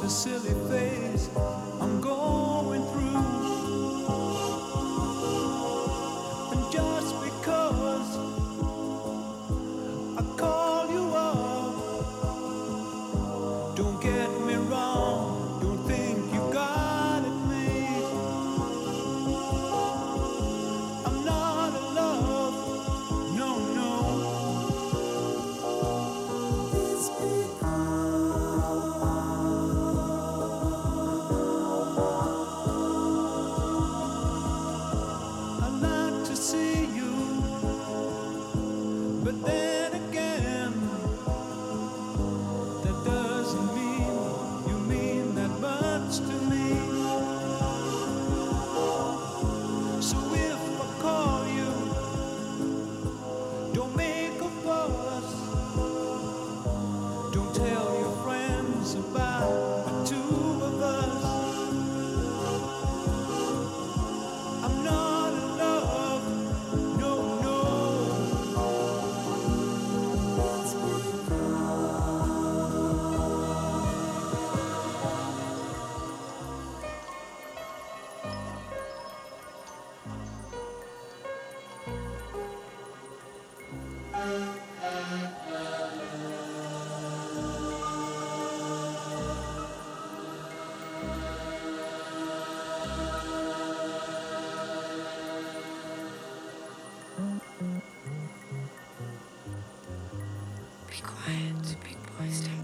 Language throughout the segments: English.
just quiet, big boys don't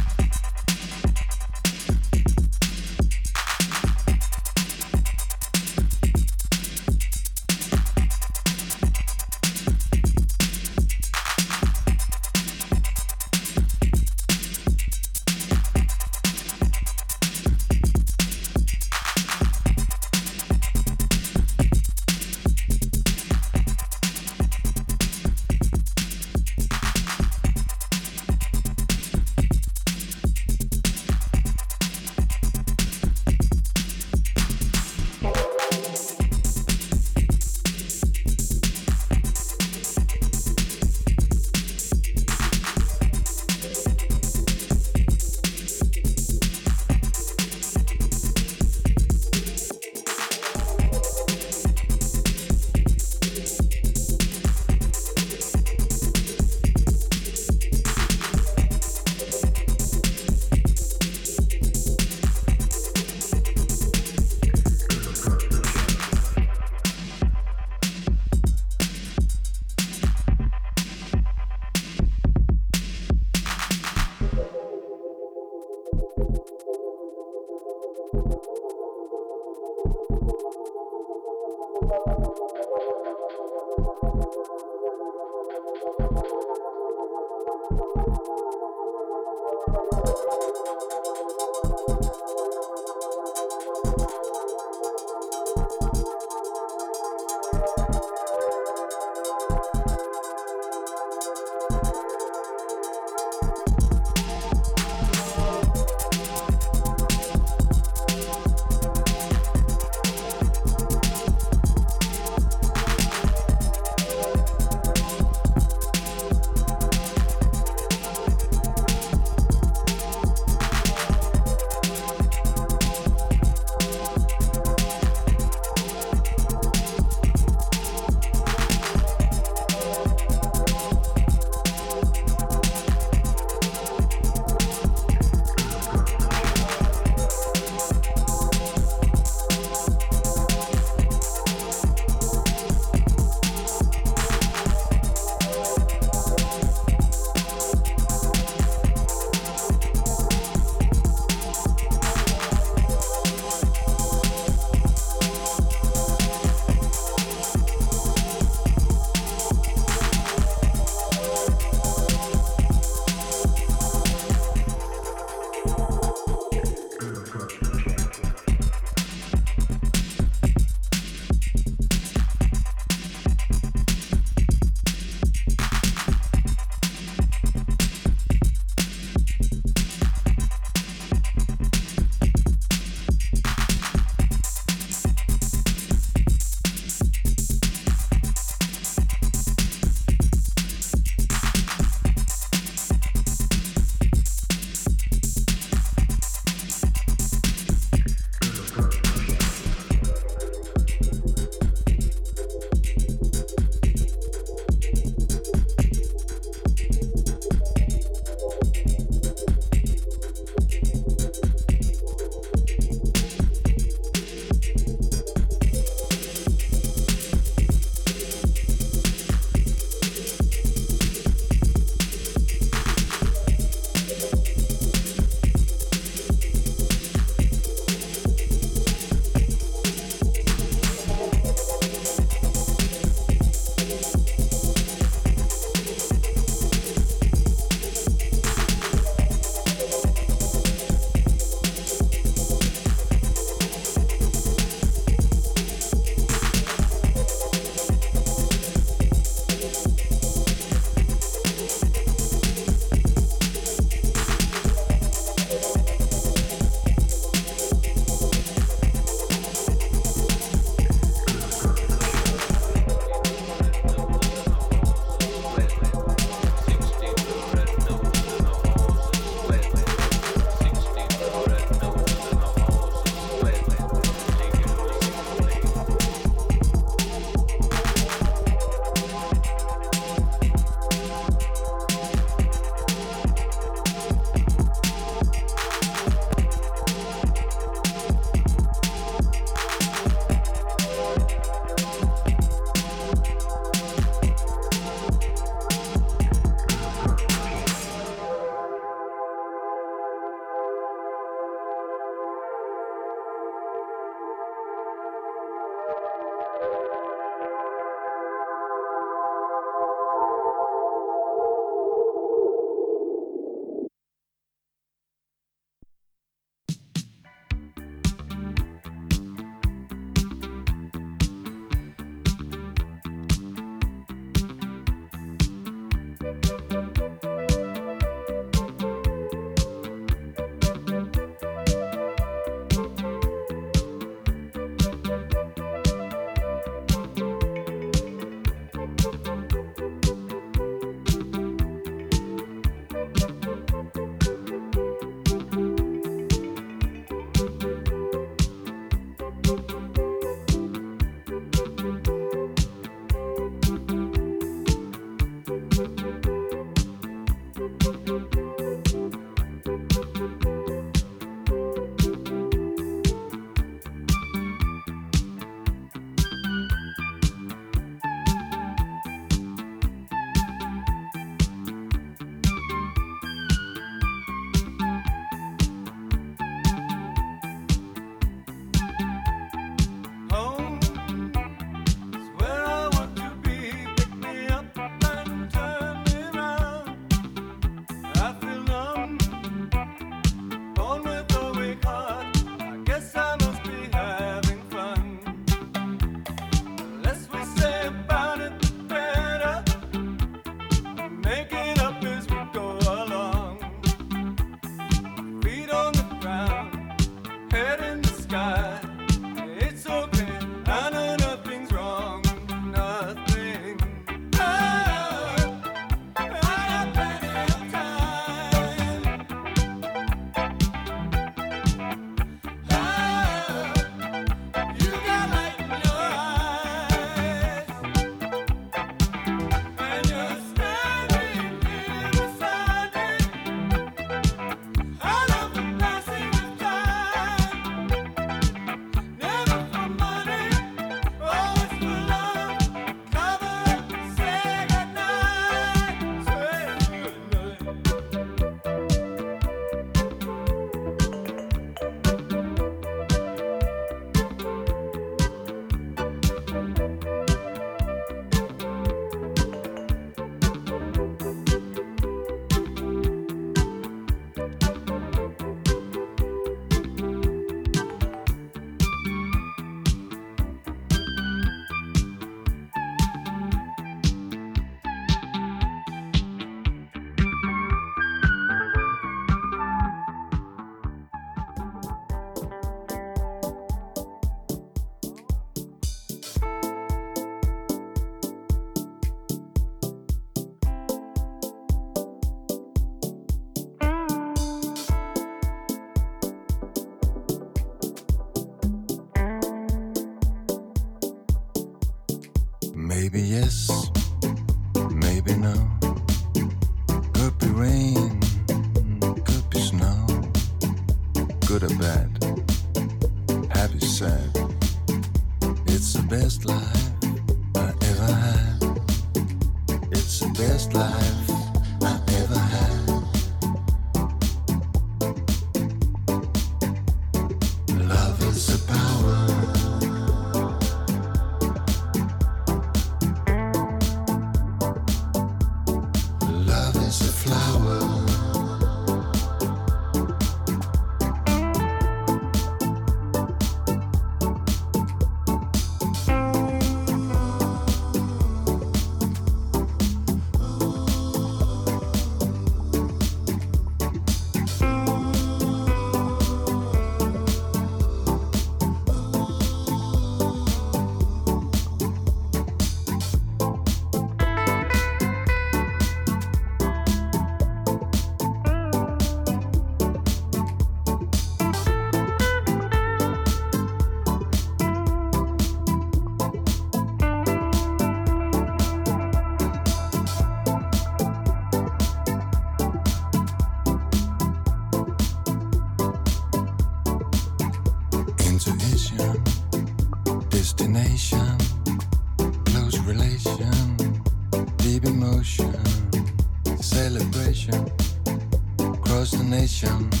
想。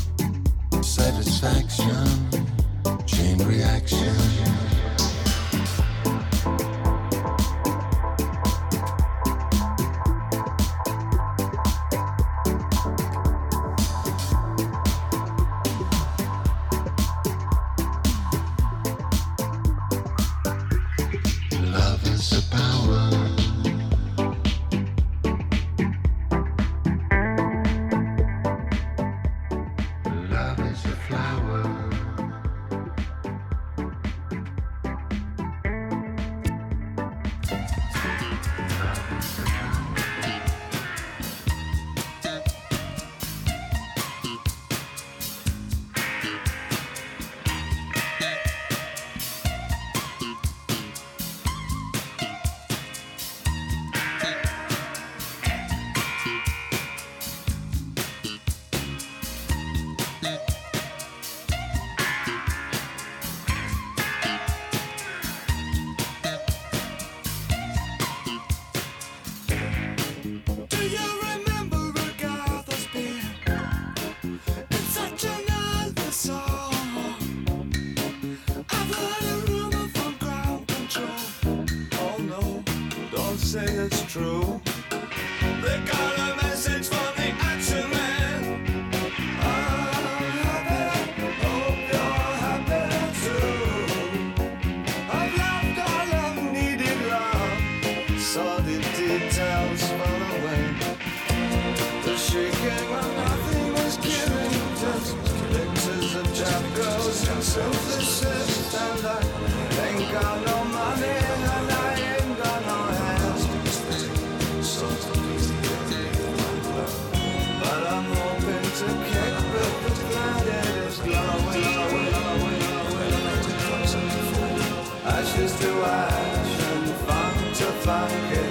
Ashes to ash and funk to funky.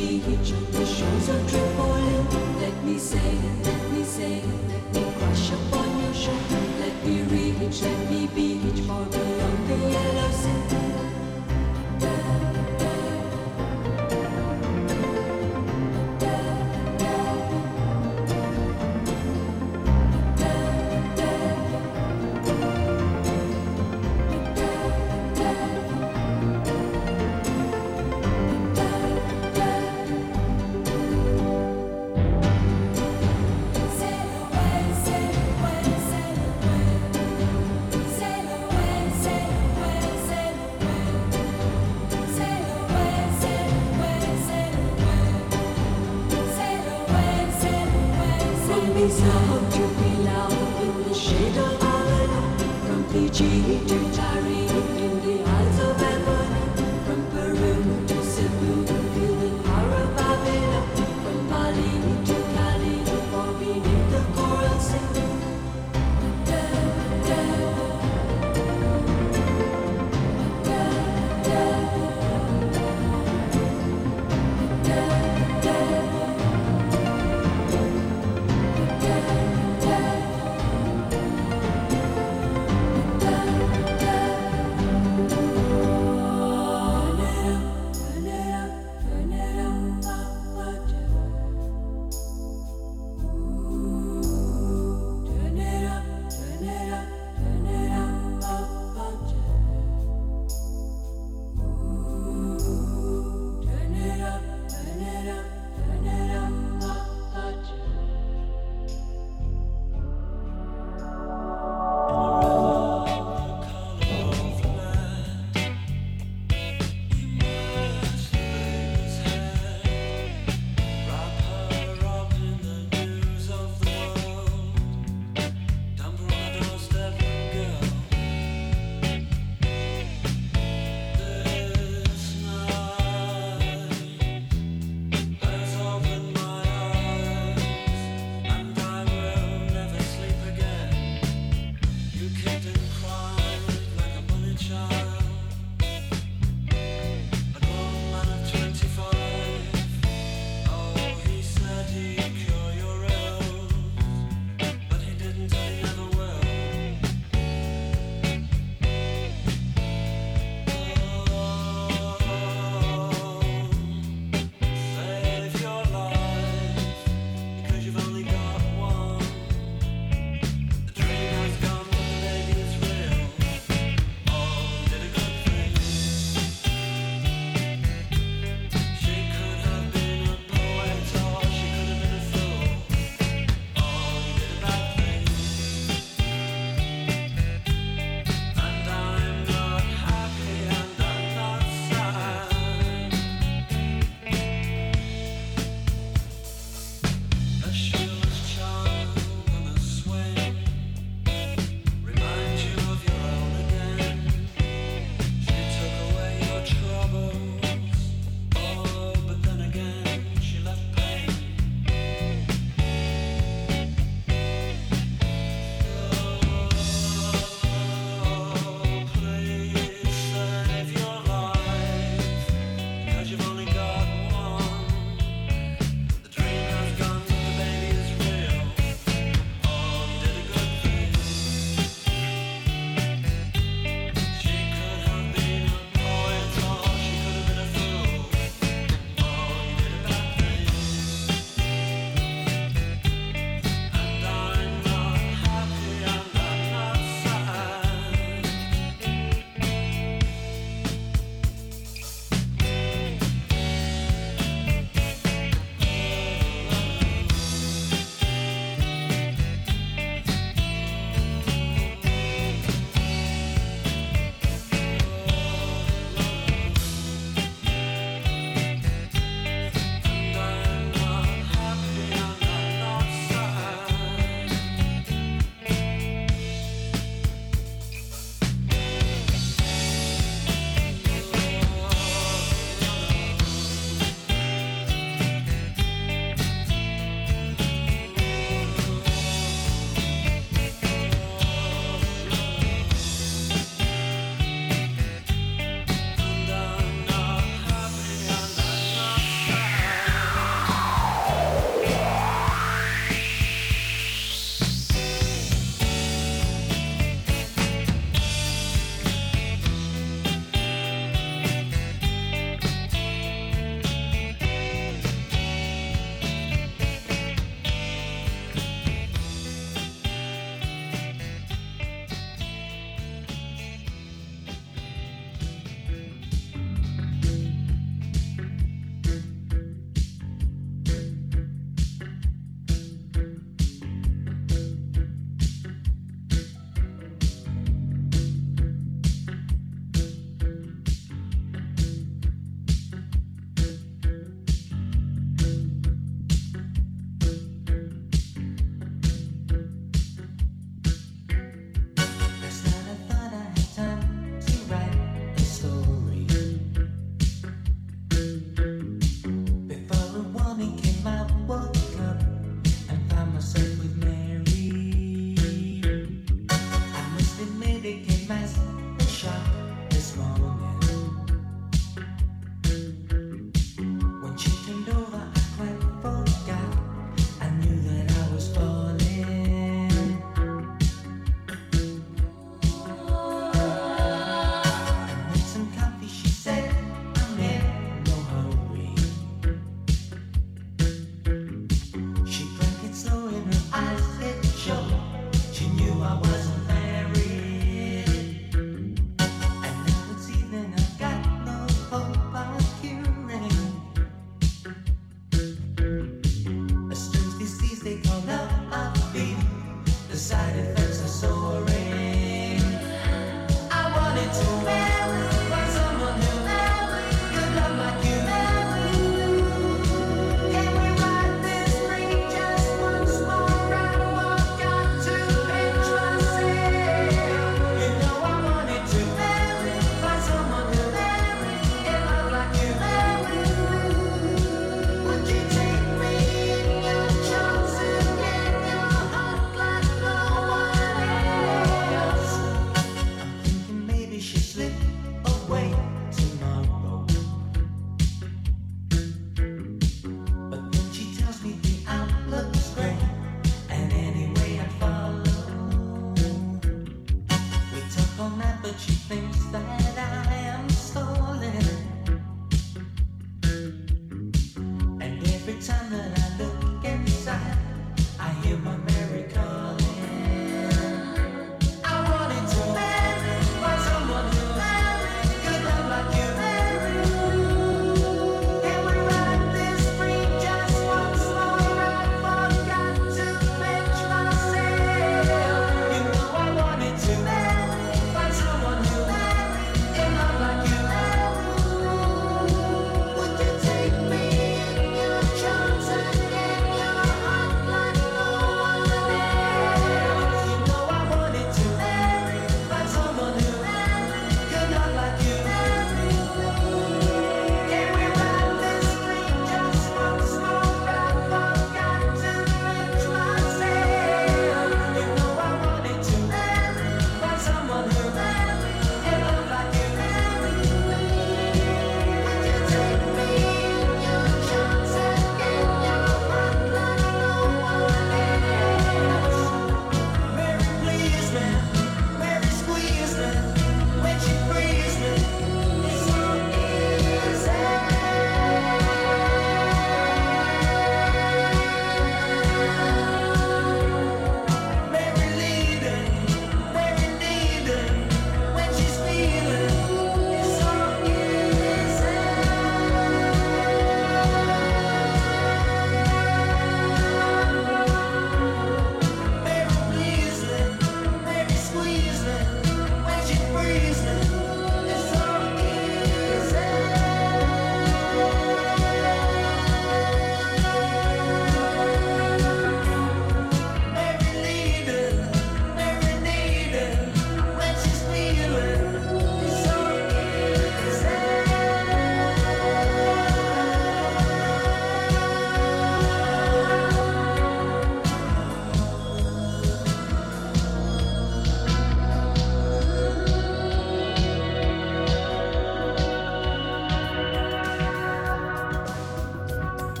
happy hitching.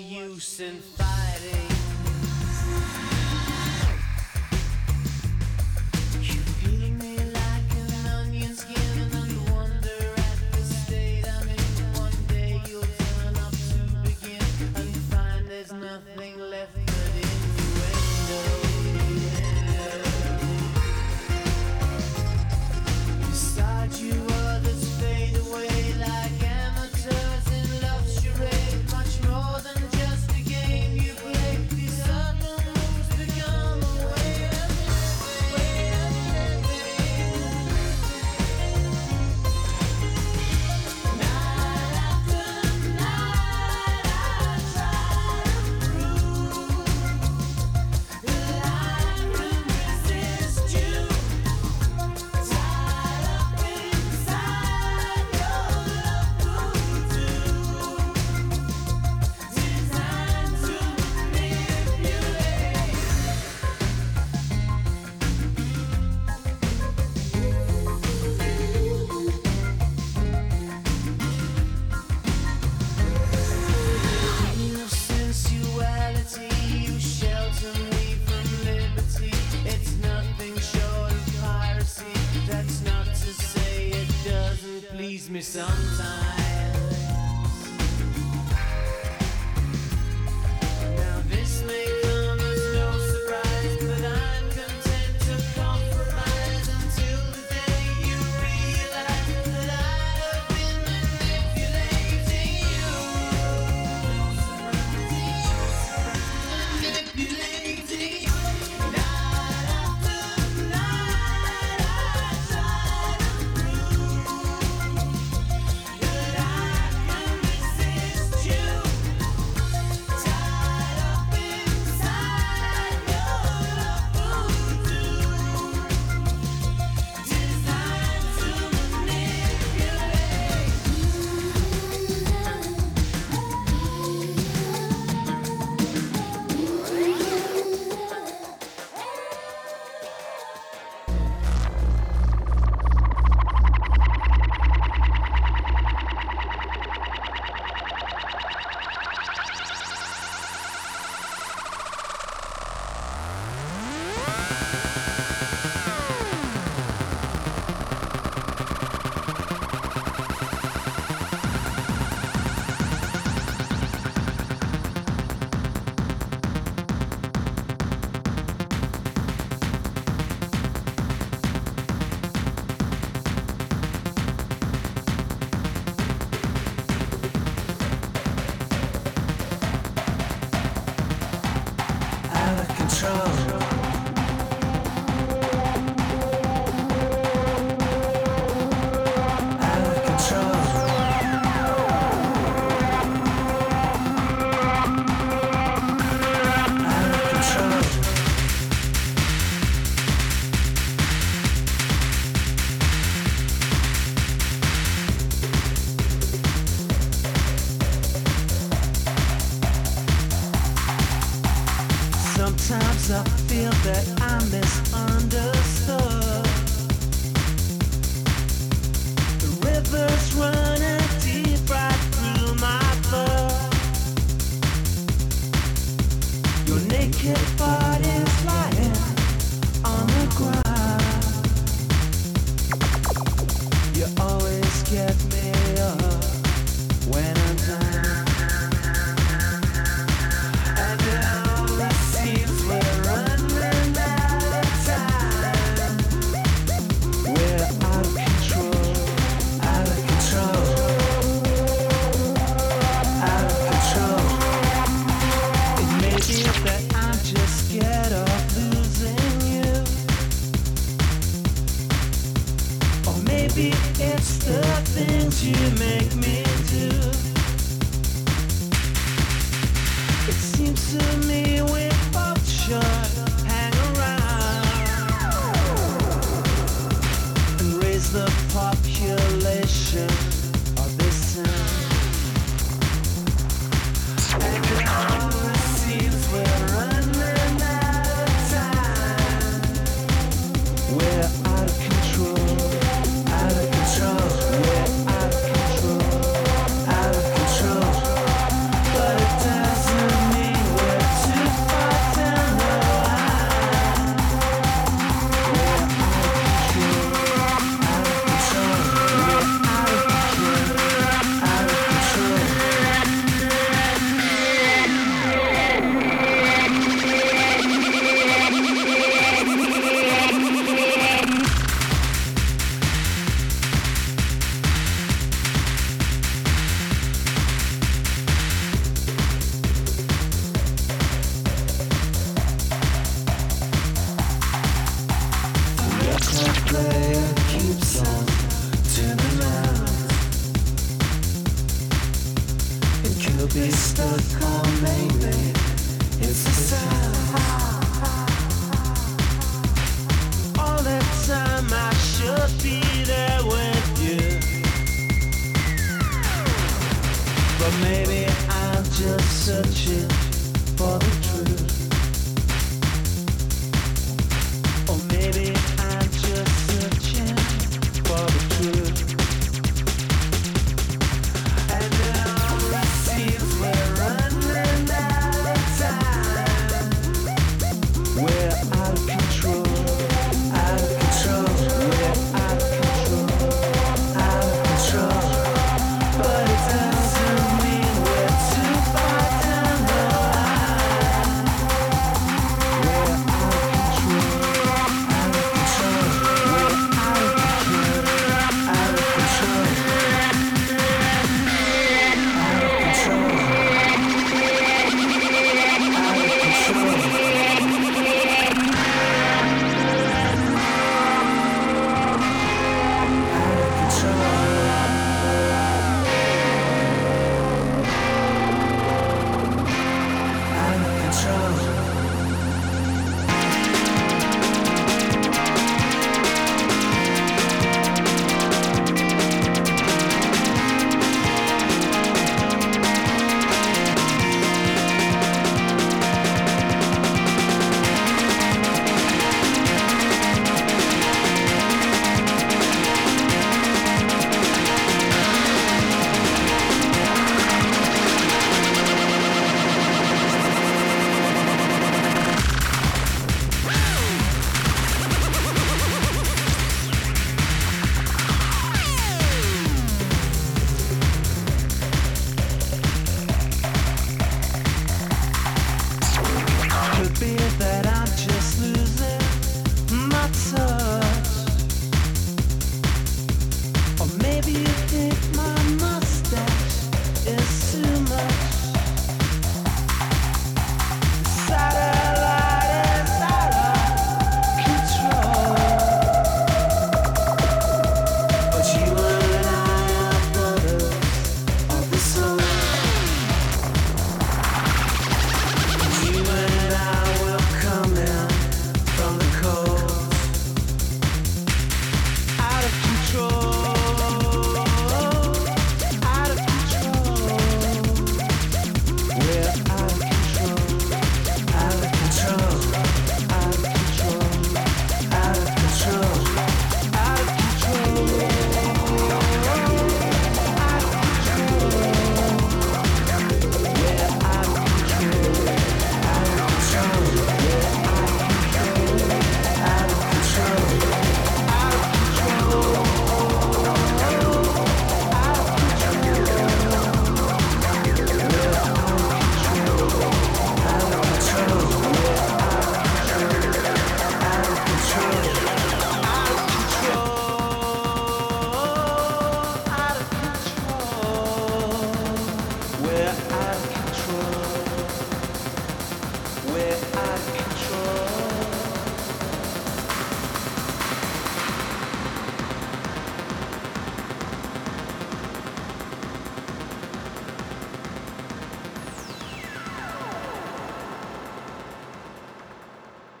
Use in fighting?